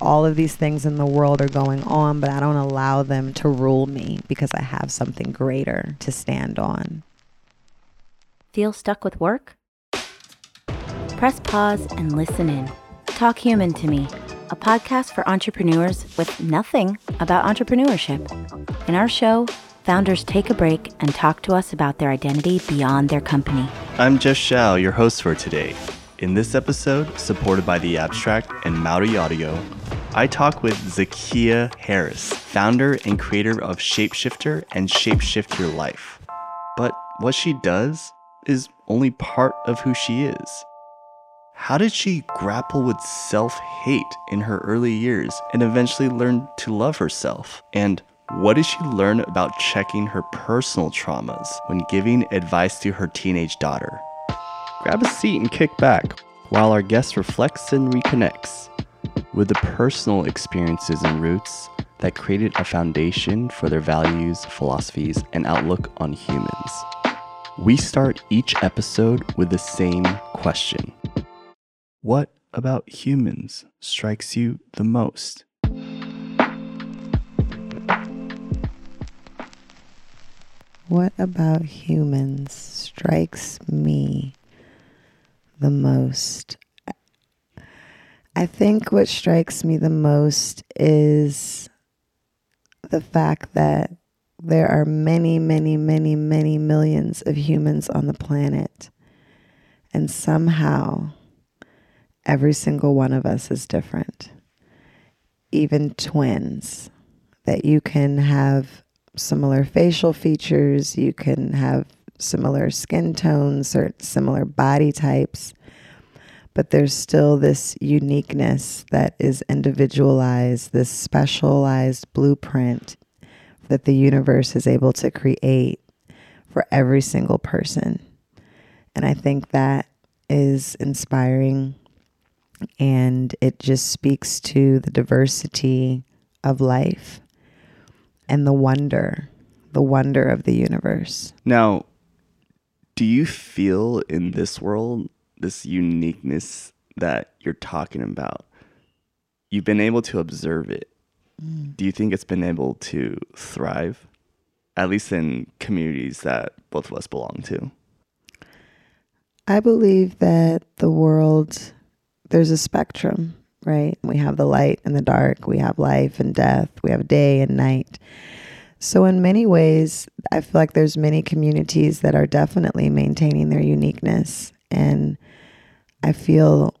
all of these things in the world are going on, but I don't allow them to rule me because I have something greater to stand on. Feel stuck with work? Press pause and listen in. Talk Human to Me, a podcast for entrepreneurs with nothing about entrepreneurship. In our show, founders take a break and talk to us about their identity beyond their company. I'm Jeff Shao, your host for today. In this episode, supported by The Abstract and Mowri Audio, I talk with Zakiya Harris, founder and creator of Sh8pshifter and Sh8peshift Your Life. But what she does is only part of who she is. How did she grapple with self hate in her early years and eventually learn to love herself? And what did she learn about checking her personal traumas when giving advice to her teenage daughter? Grab a seat and kick back while our guest reflects and reconnects with the personal experiences and roots that created a foundation for their values, philosophies, and outlook on humans. We start each episode with the same question What about humans strikes you the most? What about humans strikes me the most? I think what strikes me the most is the fact that there are many, many, many, many millions of humans on the planet. And somehow, every single one of us is different. Even twins, that you can have similar facial features, you can have similar skin tones or similar body types, but there's still this uniqueness that is individualized, this specialized blueprint that the universe is able to create for every single person. And I think that is inspiring and it just speaks to the diversity of life and the wonder, the wonder of the universe. Now, do you feel in this world this uniqueness that you're talking about? You've been able to observe it. Mm. Do you think it's been able to thrive, at least in communities that both of us belong to? I believe that the world, there's a spectrum, right? We have the light and the dark, we have life and death, we have day and night. So in many ways, I feel like there's many communities that are definitely maintaining their uniqueness. And I feel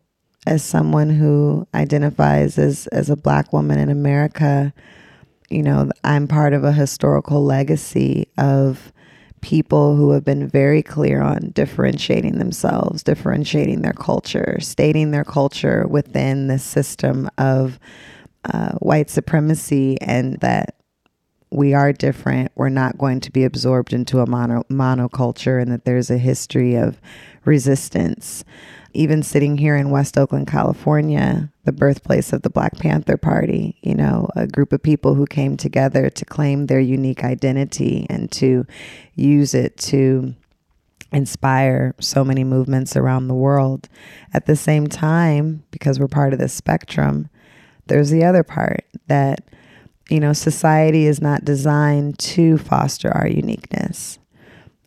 as someone who identifies as as a black woman in America, you know, I'm part of a historical legacy of people who have been very clear on differentiating themselves, differentiating their culture, stating their culture within the system of uh, white supremacy, and that we are different. We're not going to be absorbed into a mono monoculture, and that there's a history of resistance. Even sitting here in West Oakland, California, the birthplace of the Black Panther Party, you know, a group of people who came together to claim their unique identity and to use it to inspire so many movements around the world. At the same time, because we're part of this spectrum, there's the other part that, you know, society is not designed to foster our uniqueness.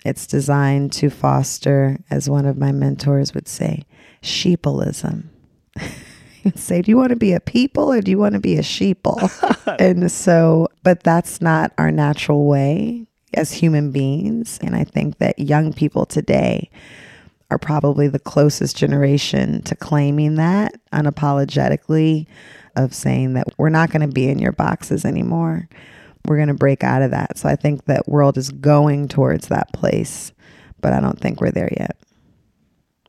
It's designed to foster, as one of my mentors would say, sheepalism. say, do you want to be a people or do you want to be a sheeple? and so, but that's not our natural way as human beings. And I think that young people today are probably the closest generation to claiming that unapologetically, of saying that we're not going to be in your boxes anymore we're going to break out of that. So I think that world is going towards that place, but I don't think we're there yet.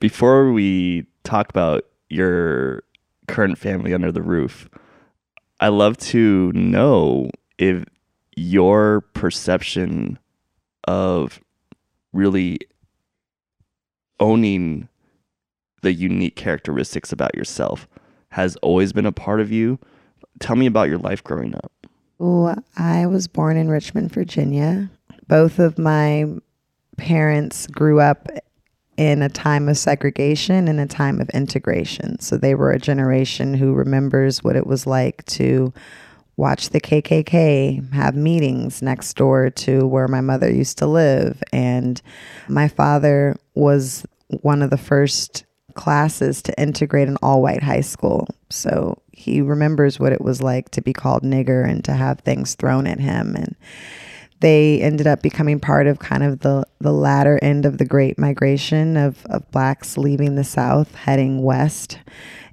Before we talk about your current family under the roof, I love to know if your perception of really owning the unique characteristics about yourself has always been a part of you. Tell me about your life growing up. Ooh, I was born in Richmond, Virginia. Both of my parents grew up in a time of segregation and a time of integration. So they were a generation who remembers what it was like to watch the KKK have meetings next door to where my mother used to live. And my father was one of the first classes to integrate an all white high school. So he remembers what it was like to be called nigger and to have things thrown at him. And they ended up becoming part of kind of the, the latter end of the great migration of, of blacks leaving the South, heading west,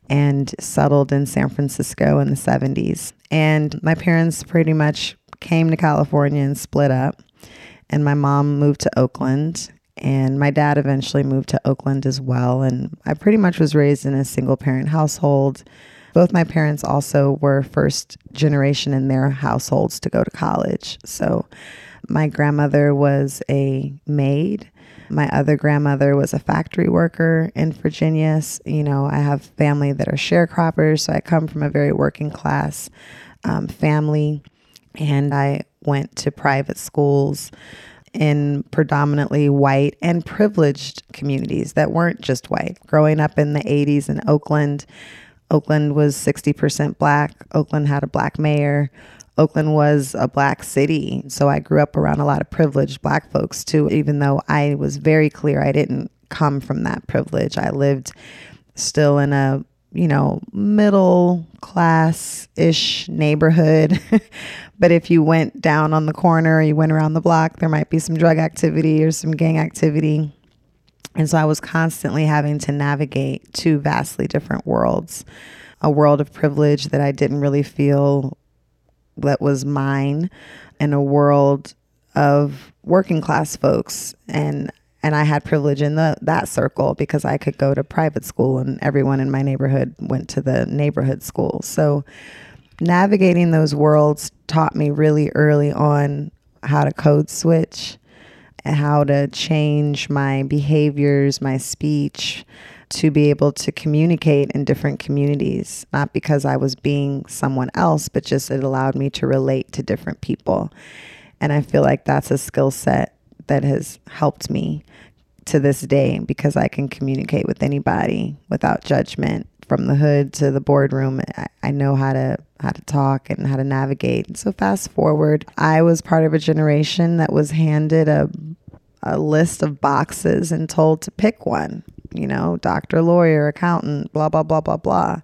and settled in San Francisco in the 70s. And my parents pretty much came to California and split up. And my mom moved to Oakland and my dad eventually moved to Oakland as well. And I pretty much was raised in a single parent household. Both my parents also were first generation in their households to go to college. So my grandmother was a maid. My other grandmother was a factory worker in Virginia. You know, I have family that are sharecroppers, so I come from a very working class um, family. And I went to private schools in predominantly white and privileged communities that weren't just white. Growing up in the 80s in Oakland, Oakland was 60% black. Oakland had a black mayor. Oakland was a black city. So I grew up around a lot of privileged black folks too, even though I was very clear I didn't come from that privilege. I lived still in a you know, middle class ish neighborhood. but if you went down on the corner, you went around the block, there might be some drug activity or some gang activity. And so I was constantly having to navigate two vastly different worlds a world of privilege that I didn't really feel that was mine, and a world of working class folks. And and I had privilege in the that circle because I could go to private school and everyone in my neighborhood went to the neighborhood school. So navigating those worlds taught me really early on how to code switch and how to change my behaviors, my speech to be able to communicate in different communities, not because I was being someone else, but just it allowed me to relate to different people. And I feel like that's a skill set that has helped me to this day because I can communicate with anybody without judgment from the hood to the boardroom. I, I know how to how to talk and how to navigate. So fast forward, I was part of a generation that was handed a a list of boxes and told to pick one, you know, doctor, lawyer, accountant, blah blah blah blah blah.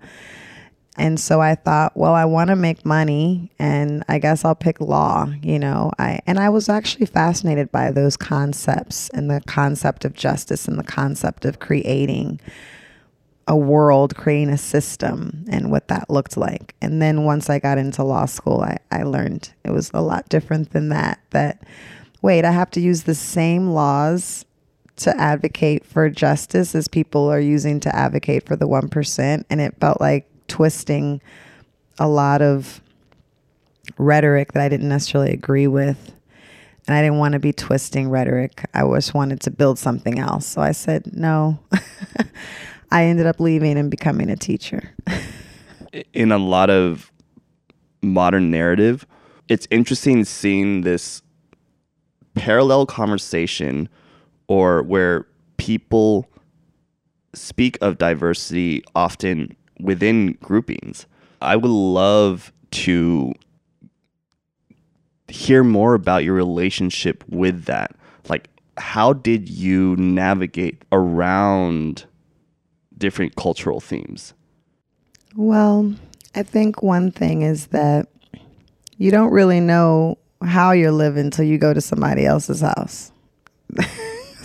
And so I thought, well, I want to make money and I guess I'll pick law, you know. I and I was actually fascinated by those concepts and the concept of justice and the concept of creating a world, creating a system and what that looked like. And then once I got into law school, I, I learned it was a lot different than that. That wait, I have to use the same laws to advocate for justice as people are using to advocate for the 1%. And it felt like twisting a lot of rhetoric that I didn't necessarily agree with. And I didn't want to be twisting rhetoric. I just wanted to build something else. So I said, no. I ended up leaving and becoming a teacher. In a lot of modern narrative, it's interesting seeing this parallel conversation or where people speak of diversity often within groupings. I would love to hear more about your relationship with that. Like, how did you navigate around different cultural themes? Well, I think one thing is that you don't really know how you're living until you go to somebody else's house.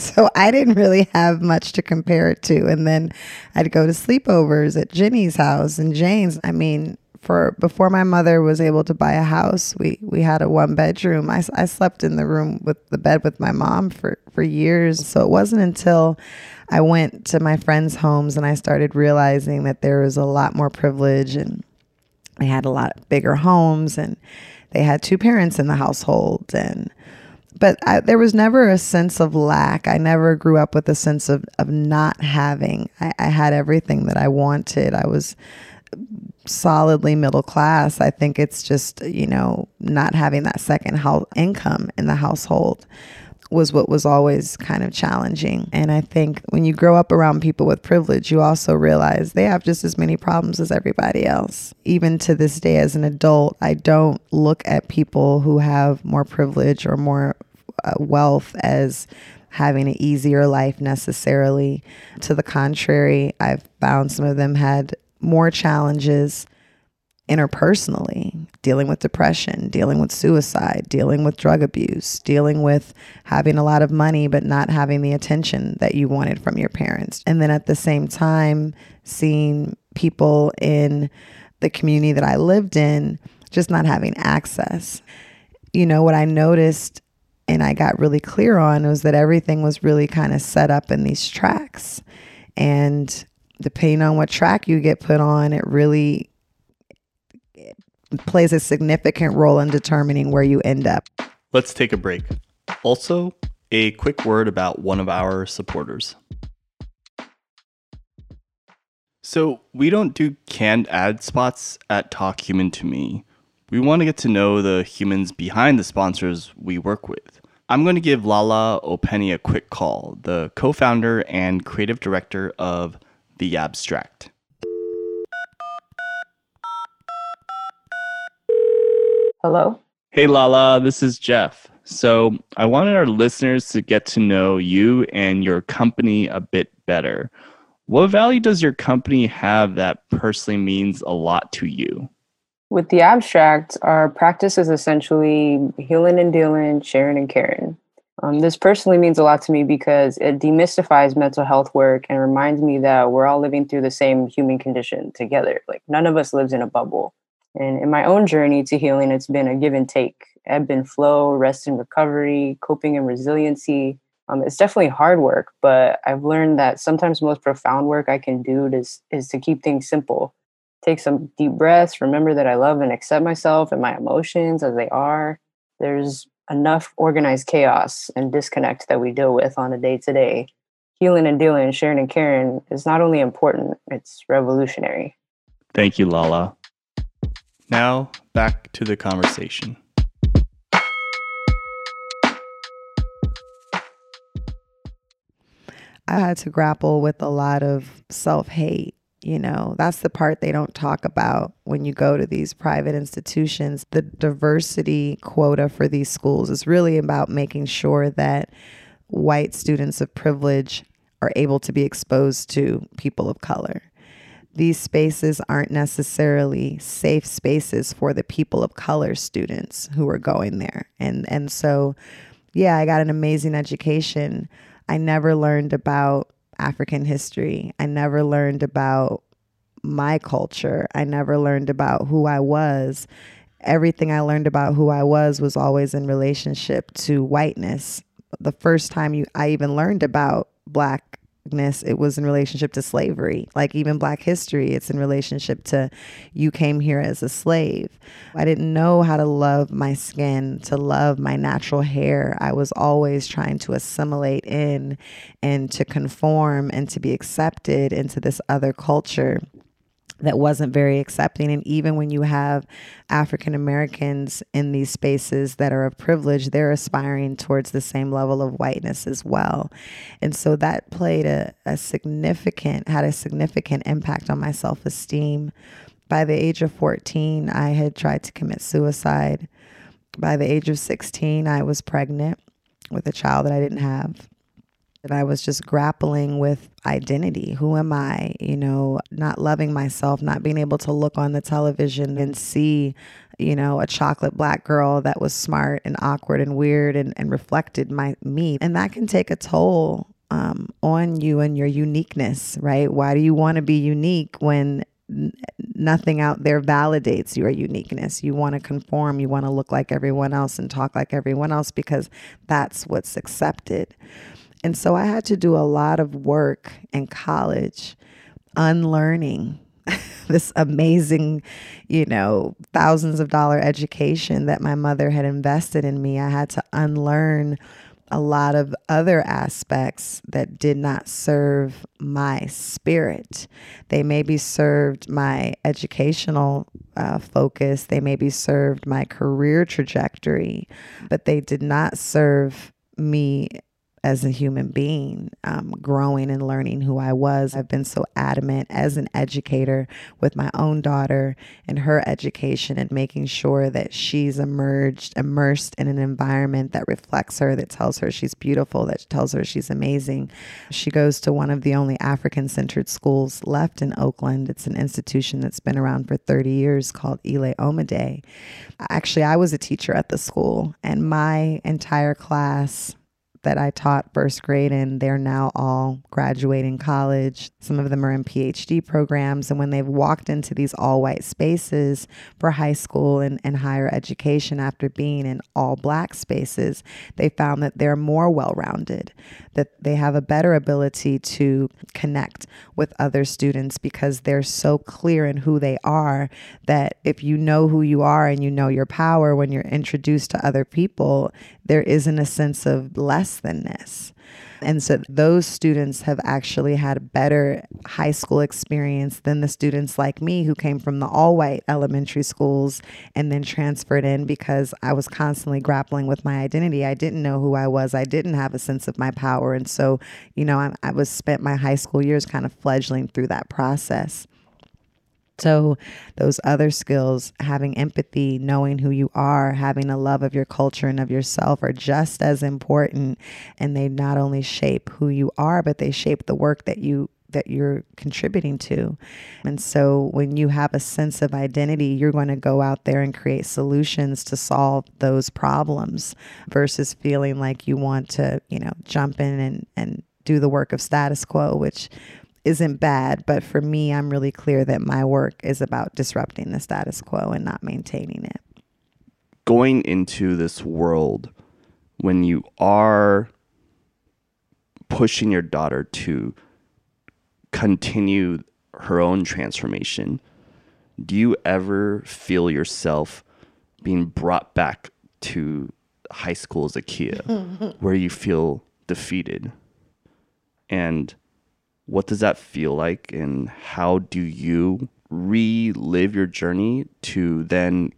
So I didn't really have much to compare it to. And then I'd go to sleepovers at Jenny's house and Jane's. I mean, for before my mother was able to buy a house, we we had a one bedroom. I, I slept in the room with the bed with my mom for for years. So it wasn't until I went to my friends' homes and I started realizing that there was a lot more privilege and they had a lot bigger homes and they had two parents in the household and but I, there was never a sense of lack. I never grew up with a sense of, of not having. I, I had everything that I wanted. I was solidly middle class. I think it's just, you know, not having that second house income in the household. Was what was always kind of challenging. And I think when you grow up around people with privilege, you also realize they have just as many problems as everybody else. Even to this day, as an adult, I don't look at people who have more privilege or more uh, wealth as having an easier life necessarily. To the contrary, I've found some of them had more challenges interpersonally, dealing with depression, dealing with suicide, dealing with drug abuse, dealing with having a lot of money but not having the attention that you wanted from your parents. And then at the same time, seeing people in the community that I lived in just not having access. You know, what I noticed and I got really clear on was that everything was really kind of set up in these tracks. And depending on what track you get put on, it really plays a significant role in determining where you end up. Let's take a break. Also, a quick word about one of our supporters. So, we don't do canned ad spots at Talk Human to Me. We want to get to know the humans behind the sponsors we work with. I'm going to give Lala Openny a quick call, the co founder and creative director of The Abstract. Hello. Hey, Lala, this is Jeff. So, I wanted our listeners to get to know you and your company a bit better. What value does your company have that personally means a lot to you? With the abstract, our practice is essentially healing and dealing, sharing and caring. Um, this personally means a lot to me because it demystifies mental health work and reminds me that we're all living through the same human condition together. Like none of us lives in a bubble. And in my own journey to healing, it's been a give and take, ebb and flow, rest and recovery, coping and resiliency. Um, it's definitely hard work, but I've learned that sometimes the most profound work I can do is, is to keep things simple. Take some deep breaths, remember that I love and accept myself and my emotions as they are. There's enough organized chaos and disconnect that we deal with on a day to day. Healing and dealing, sharing and caring is not only important, it's revolutionary. Thank you, Lala. Now, back to the conversation. I had to grapple with a lot of self hate. You know, that's the part they don't talk about when you go to these private institutions. The diversity quota for these schools is really about making sure that white students of privilege are able to be exposed to people of color these spaces aren't necessarily safe spaces for the people of color students who are going there. And and so yeah, I got an amazing education. I never learned about African history. I never learned about my culture. I never learned about who I was. Everything I learned about who I was was always in relationship to whiteness. The first time you I even learned about black it was in relationship to slavery. Like even Black history, it's in relationship to you came here as a slave. I didn't know how to love my skin, to love my natural hair. I was always trying to assimilate in and to conform and to be accepted into this other culture that wasn't very accepting. And even when you have African Americans in these spaces that are of privilege, they're aspiring towards the same level of whiteness as well. And so that played a, a significant, had a significant impact on my self esteem. By the age of 14, I had tried to commit suicide. By the age of 16, I was pregnant with a child that I didn't have. And I was just grappling with identity. Who am I? You know, not loving myself, not being able to look on the television and see, you know, a chocolate black girl that was smart and awkward and weird and, and reflected my me. And that can take a toll um, on you and your uniqueness, right? Why do you want to be unique when nothing out there validates your uniqueness. You want to conform, you want to look like everyone else and talk like everyone else because that's what's accepted. And so I had to do a lot of work in college unlearning this amazing, you know, thousands of dollar education that my mother had invested in me. I had to unlearn a lot of other aspects that did not serve my spirit. They maybe served my educational uh, focus, they maybe served my career trajectory, but they did not serve me as a human being, um, growing and learning who I was. I've been so adamant as an educator with my own daughter and her education and making sure that she's emerged, immersed in an environment that reflects her, that tells her she's beautiful, that tells her she's amazing. She goes to one of the only African centered schools left in Oakland. It's an institution that's been around for 30 years called Ile Omode. Actually, I was a teacher at the school, and my entire class that I taught first grade and they're now all graduating college. Some of them are in PhD programs. And when they've walked into these all white spaces for high school and, and higher education after being in all black spaces, they found that they're more well rounded, that they have a better ability to connect with other students because they're so clear in who they are that if you know who you are and you know your power when you're introduced to other people, there isn't a sense of less thanness. And so those students have actually had a better high school experience than the students like me who came from the all white elementary schools and then transferred in because I was constantly grappling with my identity. I didn't know who I was. I didn't have a sense of my power. And so, you know, I, I was spent my high school years kind of fledgling through that process. So, those other skills, having empathy, knowing who you are, having a love of your culture and of yourself, are just as important. And they not only shape who you are, but they shape the work that you that you're contributing to. And so when you have a sense of identity, you're going to go out there and create solutions to solve those problems versus feeling like you want to, you know, jump in and, and do the work of status quo, which isn't bad, but for me, I'm really clear that my work is about disrupting the status quo and not maintaining it. Going into this world when you are pushing your daughter to continue her own transformation, do you ever feel yourself being brought back to high school Zakiya where you feel defeated? And what does that feel like? And how do you relive your journey to then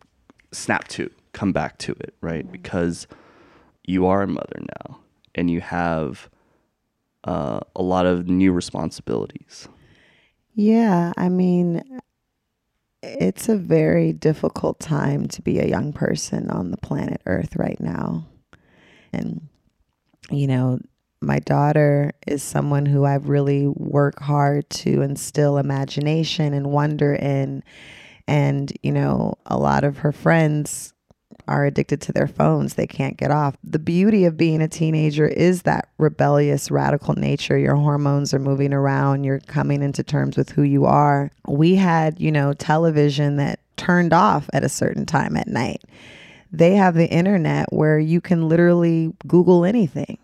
snap to come back to it right? Because you are a mother now and you have uh, a lot of new responsibilities. Yeah i mean it's a very difficult time to be a young person on the planet earth right now. And you know my daughter is someone who I've really worked hard to instill imagination and wonder in. And, you know, a lot of her friends are addicted to their phones. They can't get off. The beauty of being a teenager is that rebellious, radical nature. Your hormones are moving around, you're coming into terms with who you are. We had, you know, television that turned off at a certain time at night. They have the internet where you can literally Google anything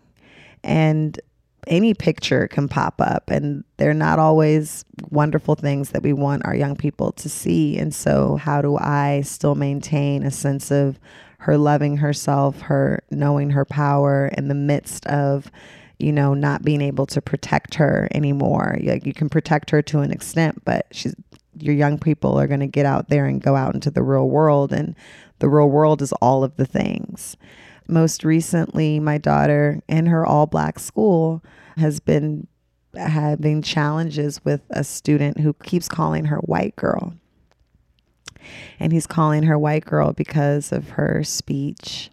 and any picture can pop up and they're not always wonderful things that we want our young people to see. And so how do i still maintain a sense of her loving herself her knowing her power in the midst of you know not being able to protect her anymore? Like you can protect her to an extent but she's your young people are going to get out there and go out into the real world and the real world is all of the things most recently, my daughter in her all black school has been having challenges with a student who keeps calling her white girl. And he's calling her white girl because of her speech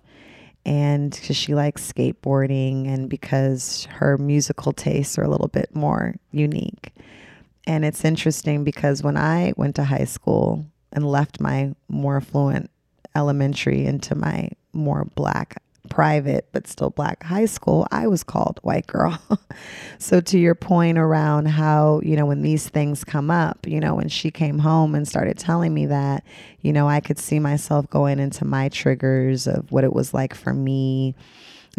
and because she likes skateboarding and because her musical tastes are a little bit more unique. And it's interesting because when I went to high school and left my more affluent elementary into my more black private but still black high school, I was called white girl. so to your point around how, you know, when these things come up, you know, when she came home and started telling me that, you know, I could see myself going into my triggers of what it was like for me.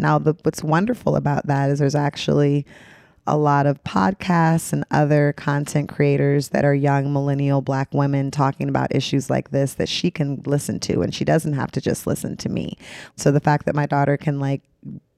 Now, the, what's wonderful about that is there's actually a lot of podcasts and other content creators that are young millennial black women talking about issues like this that she can listen to and she doesn't have to just listen to me. So the fact that my daughter can like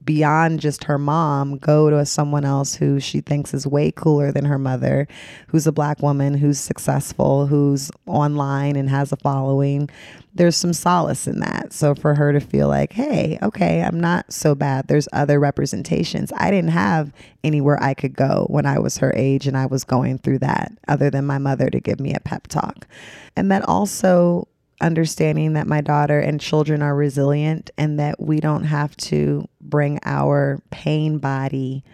beyond just her mom go to someone else who she thinks is way cooler than her mother, who's a black woman, who's successful, who's online and has a following. There's some solace in that. So for her to feel like, hey, okay, I'm not so bad. There's other representations. I didn't have anywhere I could go when I was her age and I was going through that other than my mother to give me a pep talk. And that also understanding that my daughter and children are resilient and that we don't have to bring our pain body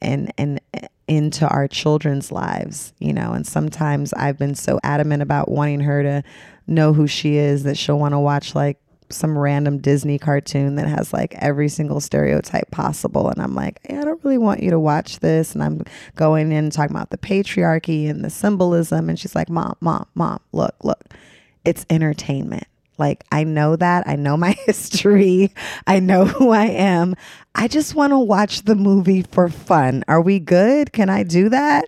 and and eh, into our children's lives, you know. And sometimes I've been so adamant about wanting her to know who she is that she'll want to watch like some random Disney cartoon that has like every single stereotype possible. And I'm like, hey, I don't really want you to watch this. And I'm going in talking about the patriarchy and the symbolism. And she's like, Mom, Mom, Mom, look, look it's entertainment. Like, I know that. I know my history. I know who I am. I just want to watch the movie for fun. Are we good? Can I do that?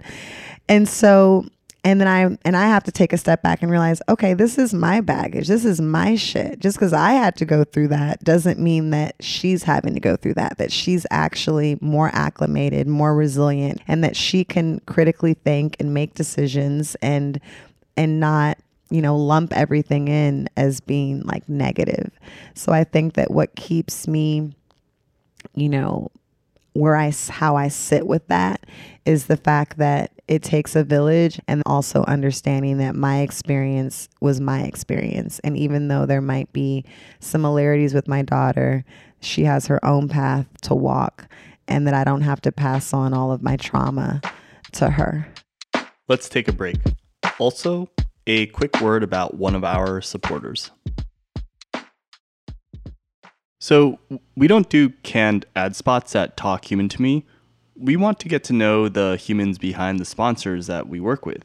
And so, and then I and I have to take a step back and realize, okay, this is my baggage. This is my shit. Just because I had to go through that doesn't mean that she's having to go through that. That she's actually more acclimated, more resilient, and that she can critically think and make decisions and and not you know, lump everything in as being like negative. So I think that what keeps me, you know, where I how I sit with that is the fact that it takes a village and also understanding that my experience was my experience and even though there might be similarities with my daughter, she has her own path to walk and that I don't have to pass on all of my trauma to her. Let's take a break. Also, a quick word about one of our supporters. So, we don't do canned ad spots at Talk Human to Me. We want to get to know the humans behind the sponsors that we work with.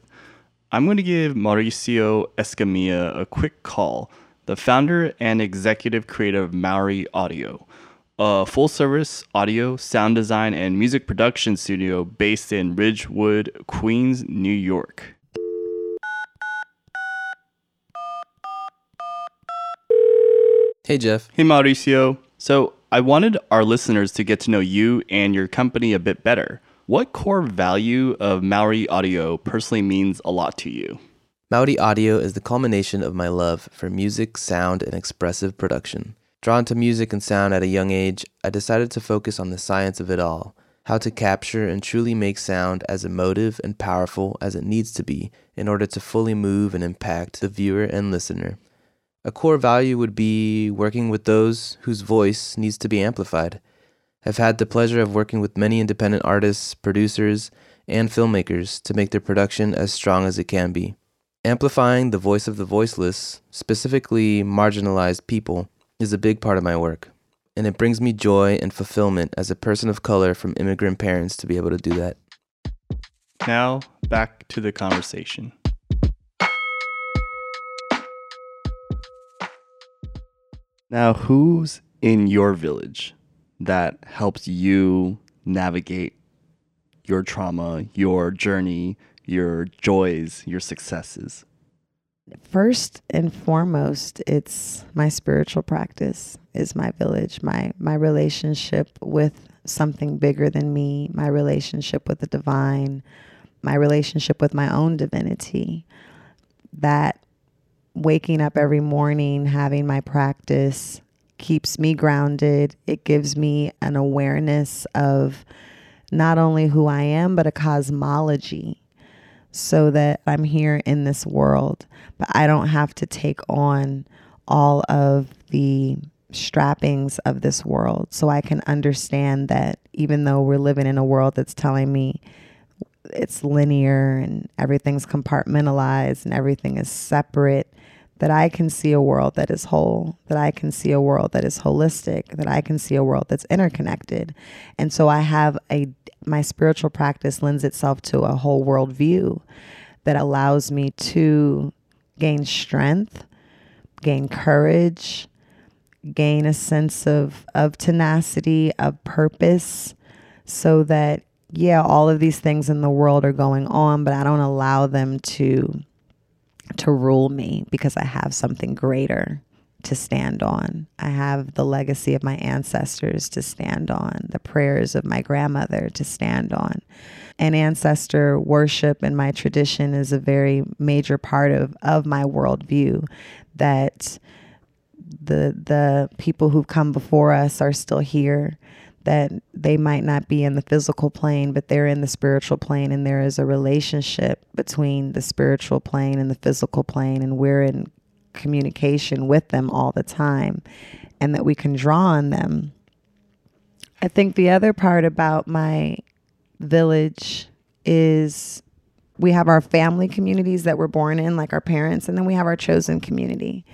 I'm going to give Mauricio Escamilla a quick call, the founder and executive creator of Mowri Audio, a full service audio, sound design, and music production studio based in Ridgewood, Queens, New York. Hey, Jeff. Hey, Mauricio. So, I wanted our listeners to get to know you and your company a bit better. What core value of Mowri Audio personally means a lot to you? Mowri Audio is the culmination of my love for music, sound, and expressive production. Drawn to music and sound at a young age, I decided to focus on the science of it all how to capture and truly make sound as emotive and powerful as it needs to be in order to fully move and impact the viewer and listener. A core value would be working with those whose voice needs to be amplified. I've had the pleasure of working with many independent artists, producers, and filmmakers to make their production as strong as it can be. Amplifying the voice of the voiceless, specifically marginalized people, is a big part of my work, and it brings me joy and fulfillment as a person of color from immigrant parents to be able to do that. Now, back to the conversation. Now, who's in your village that helps you navigate your trauma, your journey, your joys, your successes? First and foremost, it's my spiritual practice is my village, my my relationship with something bigger than me, my relationship with the divine, my relationship with my own divinity. That waking up every morning, having my practice keeps me grounded. It gives me an awareness of not only who I am, but a cosmology so that I'm here in this world, but I don't have to take on all of the strappings of this world. So I can understand that even though we're living in a world that's telling me it's linear and everything's compartmentalized and everything is separate, that I can see a world that is whole, that I can see a world that is holistic, that I can see a world that's interconnected. And so I have a, my spiritual practice lends itself to a whole world view that allows me to gain strength, gain courage, gain a sense of, of tenacity, of purpose, so that, yeah, all of these things in the world are going on, but I don't allow them to to rule me because I have something greater to stand on. I have the legacy of my ancestors to stand on, the prayers of my grandmother to stand on. And ancestor worship in my tradition is a very major part of, of my worldview that the the people who've come before us are still here that they might not be in the physical plane, but they're in the spiritual plane, and there is a relationship between the spiritual plane and the physical plane, and we're in communication with them all the time and that we can draw on them. I think the other part about my village is we have our family communities that we're born in, like our parents, and then we have our chosen community,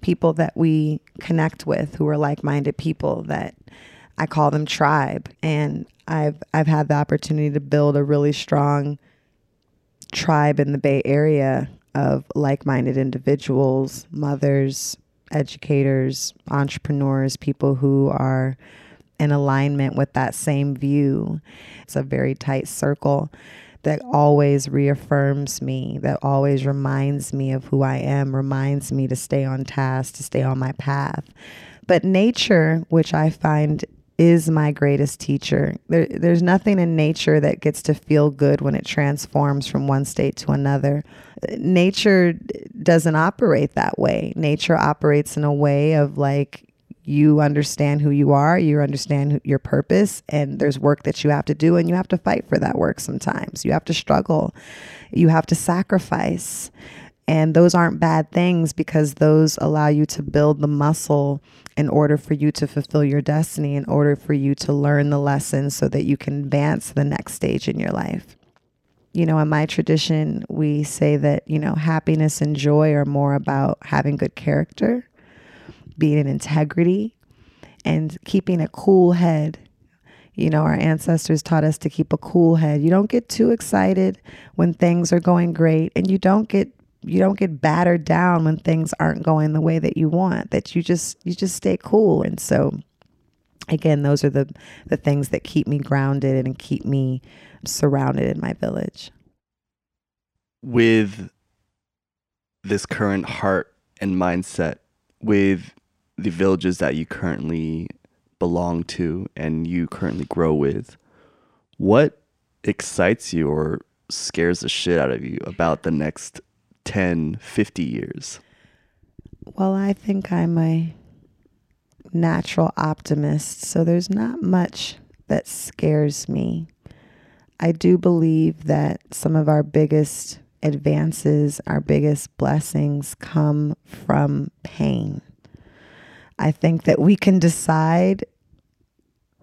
people that we connect with who are like minded people that I call them tribe. And I've I've had the opportunity to build a really strong tribe in the Bay Area of like minded individuals, mothers, educators, entrepreneurs, people who are in alignment with that same view. It's a very tight circle that always reaffirms me, that always reminds me of who I am, reminds me to stay on task, to stay on my path. But nature, which I find is my greatest teacher. There, there's nothing in nature that gets to feel good when it transforms from one state to another. Nature doesn't operate that way. Nature operates in a way of like, you understand who you are, you understand your purpose, and there's work that you have to do, and you have to fight for that work sometimes. You have to struggle, you have to sacrifice. And those aren't bad things because those allow you to build the muscle in order for you to fulfill your destiny, in order for you to learn the lessons so that you can advance to the next stage in your life. You know, in my tradition, we say that, you know, happiness and joy are more about having good character, being in integrity, and keeping a cool head. You know, our ancestors taught us to keep a cool head. You don't get too excited when things are going great, and you don't get you don't get battered down when things aren't going the way that you want that you just you just stay cool. And so again those are the the things that keep me grounded and keep me surrounded in my village. With this current heart and mindset with the villages that you currently belong to and you currently grow with what excites you or scares the shit out of you about the next 10, 50 years? Well, I think I'm a natural optimist, so there's not much that scares me. I do believe that some of our biggest advances, our biggest blessings come from pain. I think that we can decide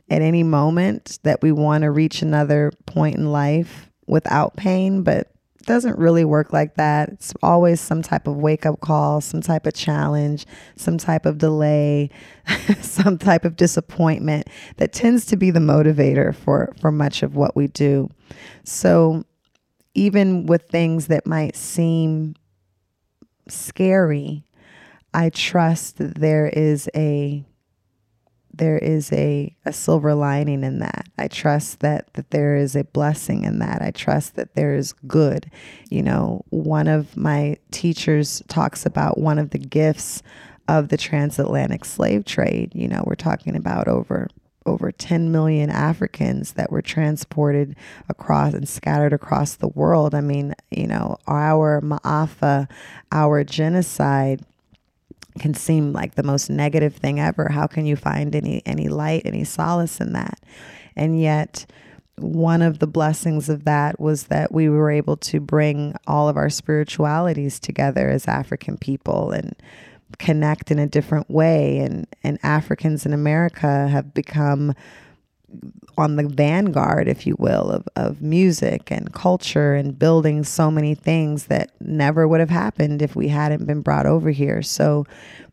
at any moment that we want to reach another point in life without pain, but doesn't really work like that. It's always some type of wake up call, some type of challenge, some type of delay, some type of disappointment that tends to be the motivator for, for much of what we do. So, even with things that might seem scary, I trust that there is a there is a, a silver lining in that. I trust that that there is a blessing in that. I trust that there is good. You know, one of my teachers talks about one of the gifts of the transatlantic slave trade. You know, we're talking about over over 10 million Africans that were transported across and scattered across the world. I mean, you know, our Ma'afa, our genocide can seem like the most negative thing ever. How can you find any any light, any solace in that? And yet one of the blessings of that was that we were able to bring all of our spiritualities together as African people and connect in a different way and and Africans in America have become on the vanguard, if you will, of, of music and culture and building so many things that never would have happened if we hadn't been brought over here. So,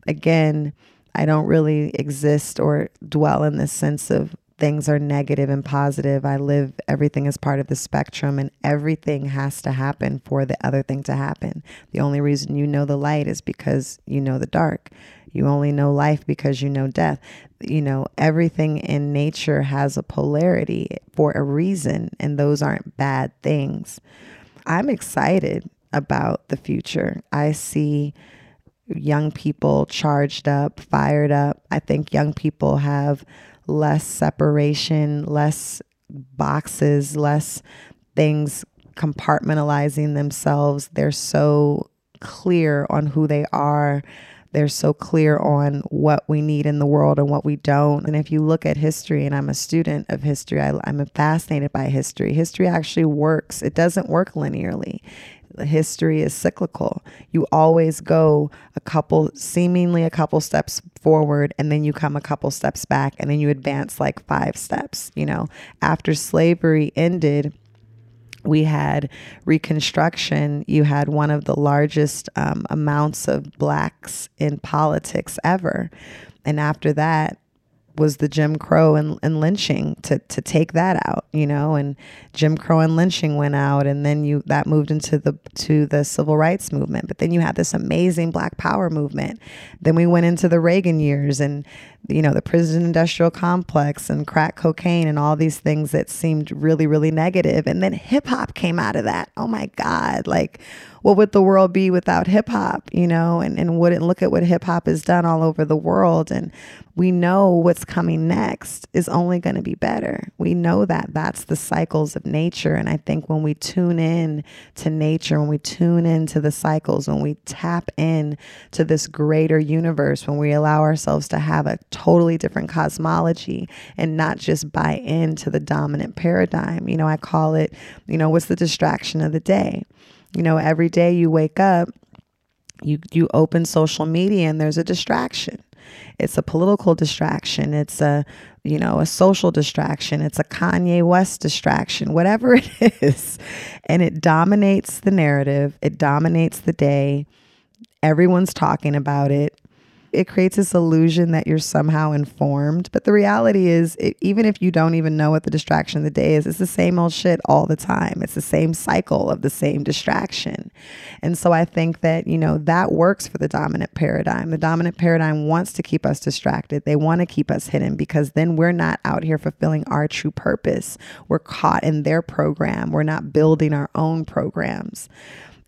again, I don't really exist or dwell in this sense of things are negative and positive. I live everything as part of the spectrum, and everything has to happen for the other thing to happen. The only reason you know the light is because you know the dark. You only know life because you know death. You know, everything in nature has a polarity for a reason, and those aren't bad things. I'm excited about the future. I see young people charged up, fired up. I think young people have less separation, less boxes, less things compartmentalizing themselves. They're so clear on who they are. They're so clear on what we need in the world and what we don't. And if you look at history, and I'm a student of history, I, am fascinated by history. History actually works, it doesn't work linearly history is cyclical. You always go a couple, seemingly a couple steps forward, and then you come a couple steps back, and then you advance like five steps. You know, after slavery ended, we had Reconstruction. You had one of the largest um, amounts of blacks in politics ever. And after that, was the Jim Crow and, and lynching to to take that out, you know, and Jim Crow and lynching went out, and then you that moved into the to the civil rights movement. But then you had this amazing Black Power movement. Then we went into the Reagan years, and you know the prison industrial complex and crack cocaine and all these things that seemed really really negative. And then hip hop came out of that. Oh my God, like what would the world be without hip hop, you know, and, and wouldn't look at what hip hop has done all over the world. And we know what's coming next is only going to be better. We know that that's the cycles of nature. And I think when we tune in to nature, when we tune into the cycles, when we tap in to this greater universe, when we allow ourselves to have a totally different cosmology and not just buy into the dominant paradigm, you know, I call it, you know, what's the distraction of the day? You know, every day you wake up, you you open social media and there's a distraction. It's a political distraction. It's a, you know, a social distraction. It's a Kanye West distraction, whatever it is. And it dominates the narrative. It dominates the day. Everyone's talking about it it creates this illusion that you're somehow informed. But the reality is, it, even if you don't even know what the distraction of the day is, it's the same old shit all the time. It's the same cycle of the same distraction. And so I think that, you know, that works for the dominant paradigm. The dominant paradigm wants to keep us distracted, they want to keep us hidden because then we're not out here fulfilling our true purpose. We're caught in their program, we're not building our own programs.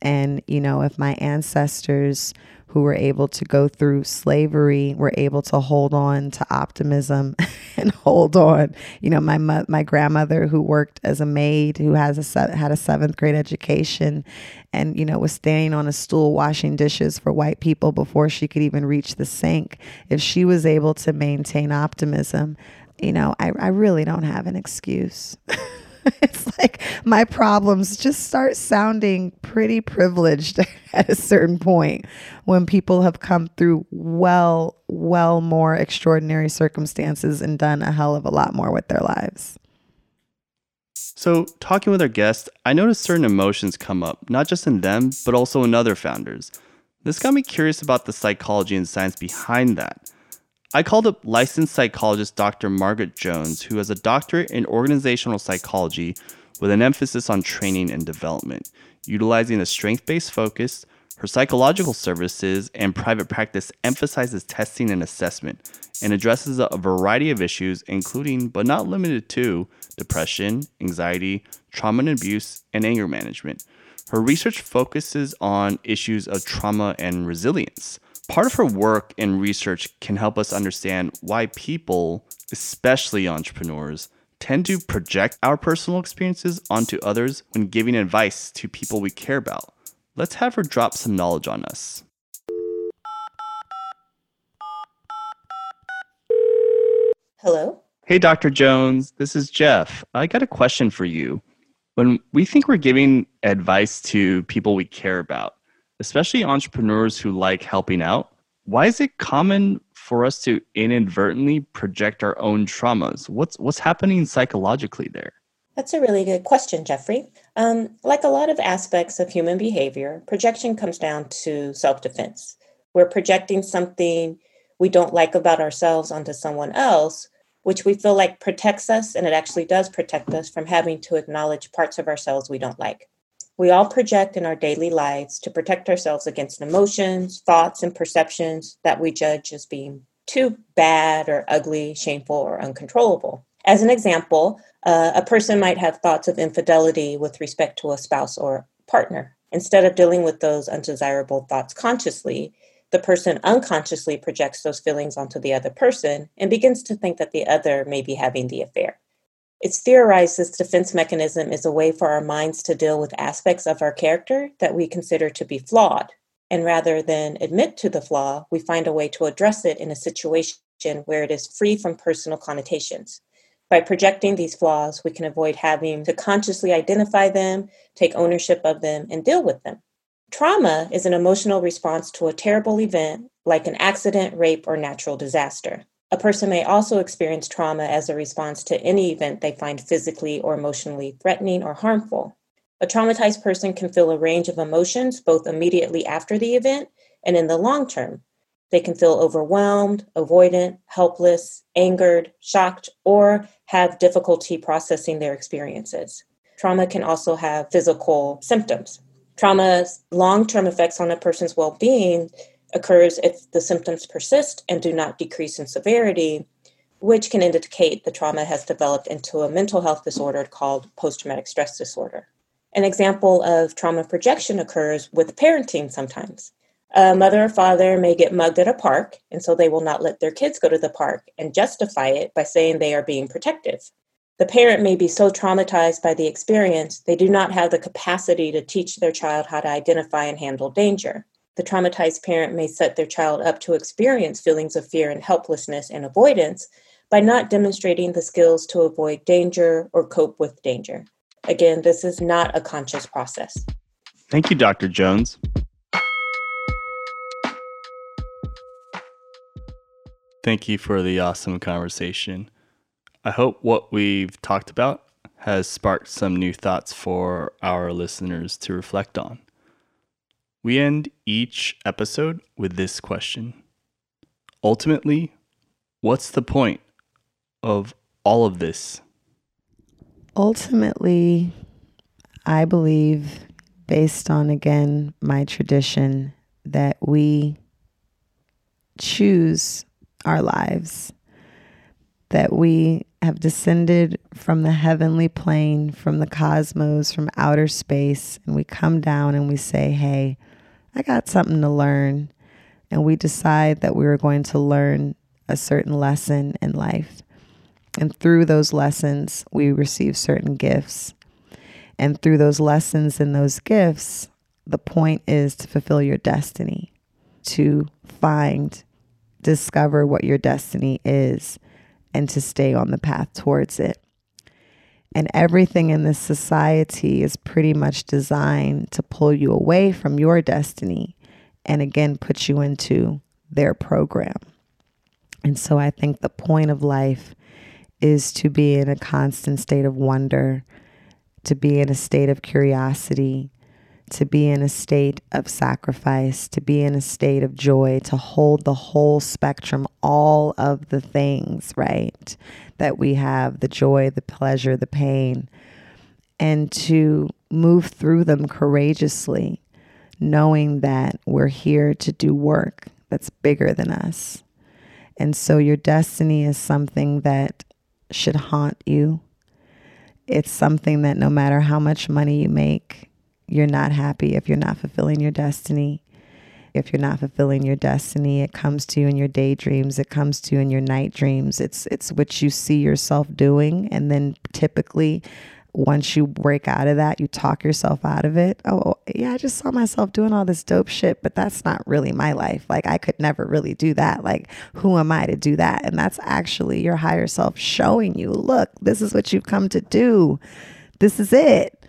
And, you know, if my ancestors, who were able to go through slavery were able to hold on to optimism and hold on. You know, my my grandmother who worked as a maid, who has a had a seventh grade education, and you know was standing on a stool washing dishes for white people before she could even reach the sink. If she was able to maintain optimism, you know, I, I really don't have an excuse. it's like my problems just start sounding pretty privileged at a certain point when people have come through well, well more extraordinary circumstances and done a hell of a lot more with their lives. So, talking with our guests, I noticed certain emotions come up, not just in them, but also in other founders. This got me curious about the psychology and science behind that. I called up licensed psychologist Dr. Margaret Jones, who has a doctorate in organizational psychology with an emphasis on training and development. Utilizing a strength based focus, her psychological services and private practice emphasizes testing and assessment and addresses a variety of issues, including but not limited to depression, anxiety, trauma and abuse, and anger management. Her research focuses on issues of trauma and resilience. Part of her work and research can help us understand why people, especially entrepreneurs, tend to project our personal experiences onto others when giving advice to people we care about. Let's have her drop some knowledge on us. Hello? Hey, Dr. Jones, this is Jeff. I got a question for you. When we think we're giving advice to people we care about, especially entrepreneurs who like helping out, why is it common for us to inadvertently project our own traumas? What's what's happening psychologically there? That's a really good question, Jeffrey. Um, like a lot of aspects of human behavior, projection comes down to self defense. We're projecting something we don't like about ourselves onto someone else, which we feel like protects us, and it actually does protect us from having to acknowledge parts of ourselves we don't like. We all project in our daily lives to protect ourselves against emotions, thoughts, and perceptions that we judge as being too bad or ugly, shameful, or uncontrollable. As an example, uh, a person might have thoughts of infidelity with respect to a spouse or partner. Instead of dealing with those undesirable thoughts consciously, the person unconsciously projects those feelings onto the other person and begins to think that the other may be having the affair. It's theorized this defense mechanism is a way for our minds to deal with aspects of our character that we consider to be flawed. And rather than admit to the flaw, we find a way to address it in a situation where it is free from personal connotations. By projecting these flaws, we can avoid having to consciously identify them, take ownership of them, and deal with them. Trauma is an emotional response to a terrible event like an accident, rape, or natural disaster. A person may also experience trauma as a response to any event they find physically or emotionally threatening or harmful. A traumatized person can feel a range of emotions both immediately after the event and in the long term, they can feel overwhelmed, avoidant, helpless, angered, shocked, or have difficulty processing their experiences. Trauma can also have physical symptoms. Trauma's long term effects on a person's well being occurs if the symptoms persist and do not decrease in severity, which can indicate the trauma has developed into a mental health disorder called post traumatic stress disorder. An example of trauma projection occurs with parenting sometimes. A mother or father may get mugged at a park, and so they will not let their kids go to the park and justify it by saying they are being protective. The parent may be so traumatized by the experience, they do not have the capacity to teach their child how to identify and handle danger. The traumatized parent may set their child up to experience feelings of fear and helplessness and avoidance by not demonstrating the skills to avoid danger or cope with danger. Again, this is not a conscious process. Thank you, Dr. Jones. Thank you for the awesome conversation. I hope what we've talked about has sparked some new thoughts for our listeners to reflect on. We end each episode with this question Ultimately, what's the point of all of this? Ultimately, I believe, based on again my tradition, that we choose our lives, that we have descended from the heavenly plane, from the cosmos, from outer space, and we come down and we say, Hey, I got something to learn. And we decide that we are going to learn a certain lesson in life. And through those lessons, we receive certain gifts. And through those lessons and those gifts, the point is to fulfill your destiny, to find discover what your destiny is and to stay on the path towards it. And everything in this society is pretty much designed to pull you away from your destiny and again put you into their program. And so I think the point of life is to be in a constant state of wonder, to be in a state of curiosity, to be in a state of sacrifice, to be in a state of joy, to hold the whole spectrum, all of the things, right? That we have the joy, the pleasure, the pain, and to move through them courageously, knowing that we're here to do work that's bigger than us. And so your destiny is something that should haunt you. It's something that no matter how much money you make, you're not happy if you're not fulfilling your destiny. If you're not fulfilling your destiny, it comes to you in your daydreams, it comes to you in your night dreams. It's it's what you see yourself doing and then typically once you break out of that, you talk yourself out of it. Oh, oh yeah, I just saw myself doing all this dope shit, but that's not really my life. Like, I could never really do that. Like, who am I to do that? And that's actually your higher self showing you, look, this is what you've come to do. This is it.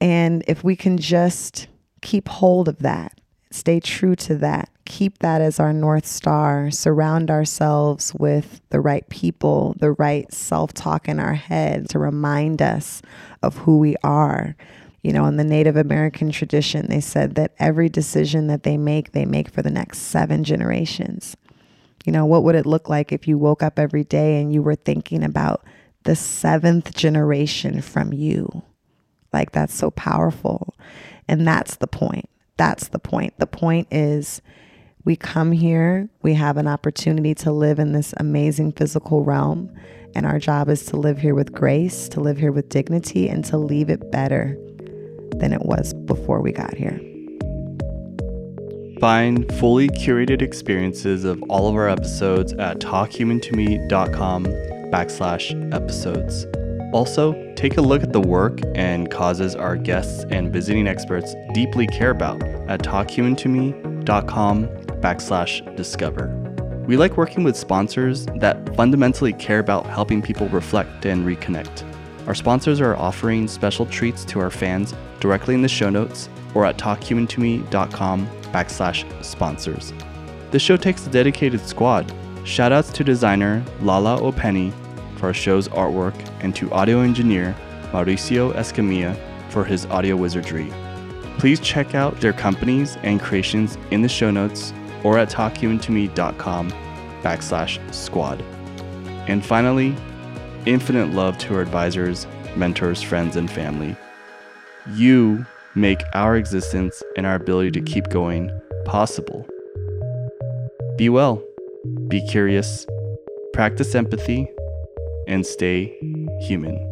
And if we can just keep hold of that, stay true to that, keep that as our North Star, surround ourselves with the right people, the right self talk in our head to remind us of who we are. You know, in the Native American tradition, they said that every decision that they make, they make for the next seven generations. You know, what would it look like if you woke up every day and you were thinking about the seventh generation from you? Like that's so powerful. And that's the point. That's the point. The point is we come here, we have an opportunity to live in this amazing physical realm. And our job is to live here with grace, to live here with dignity, and to leave it better than it was before we got here. Find fully curated experiences of all of our episodes at talkhumantome.com backslash episodes. Also, take a look at the work and causes our guests and visiting experts deeply care about at talkhumantome.com backslash discover. We like working with sponsors that fundamentally care about helping people reflect and reconnect. Our sponsors are offering special treats to our fans directly in the show notes or at talkhumantome.com backslash sponsors. This show takes a dedicated squad. Shoutouts to designer Lala Openny for our show's artwork and to audio engineer Mauricio Escamilla for his audio wizardry. Please check out their companies and creations in the show notes or at talkhumantome.com backslash squad. And finally, infinite love to our advisors, mentors, friends, and family. You make our existence and our ability to keep going possible. Be well, be curious, practice empathy, and stay human.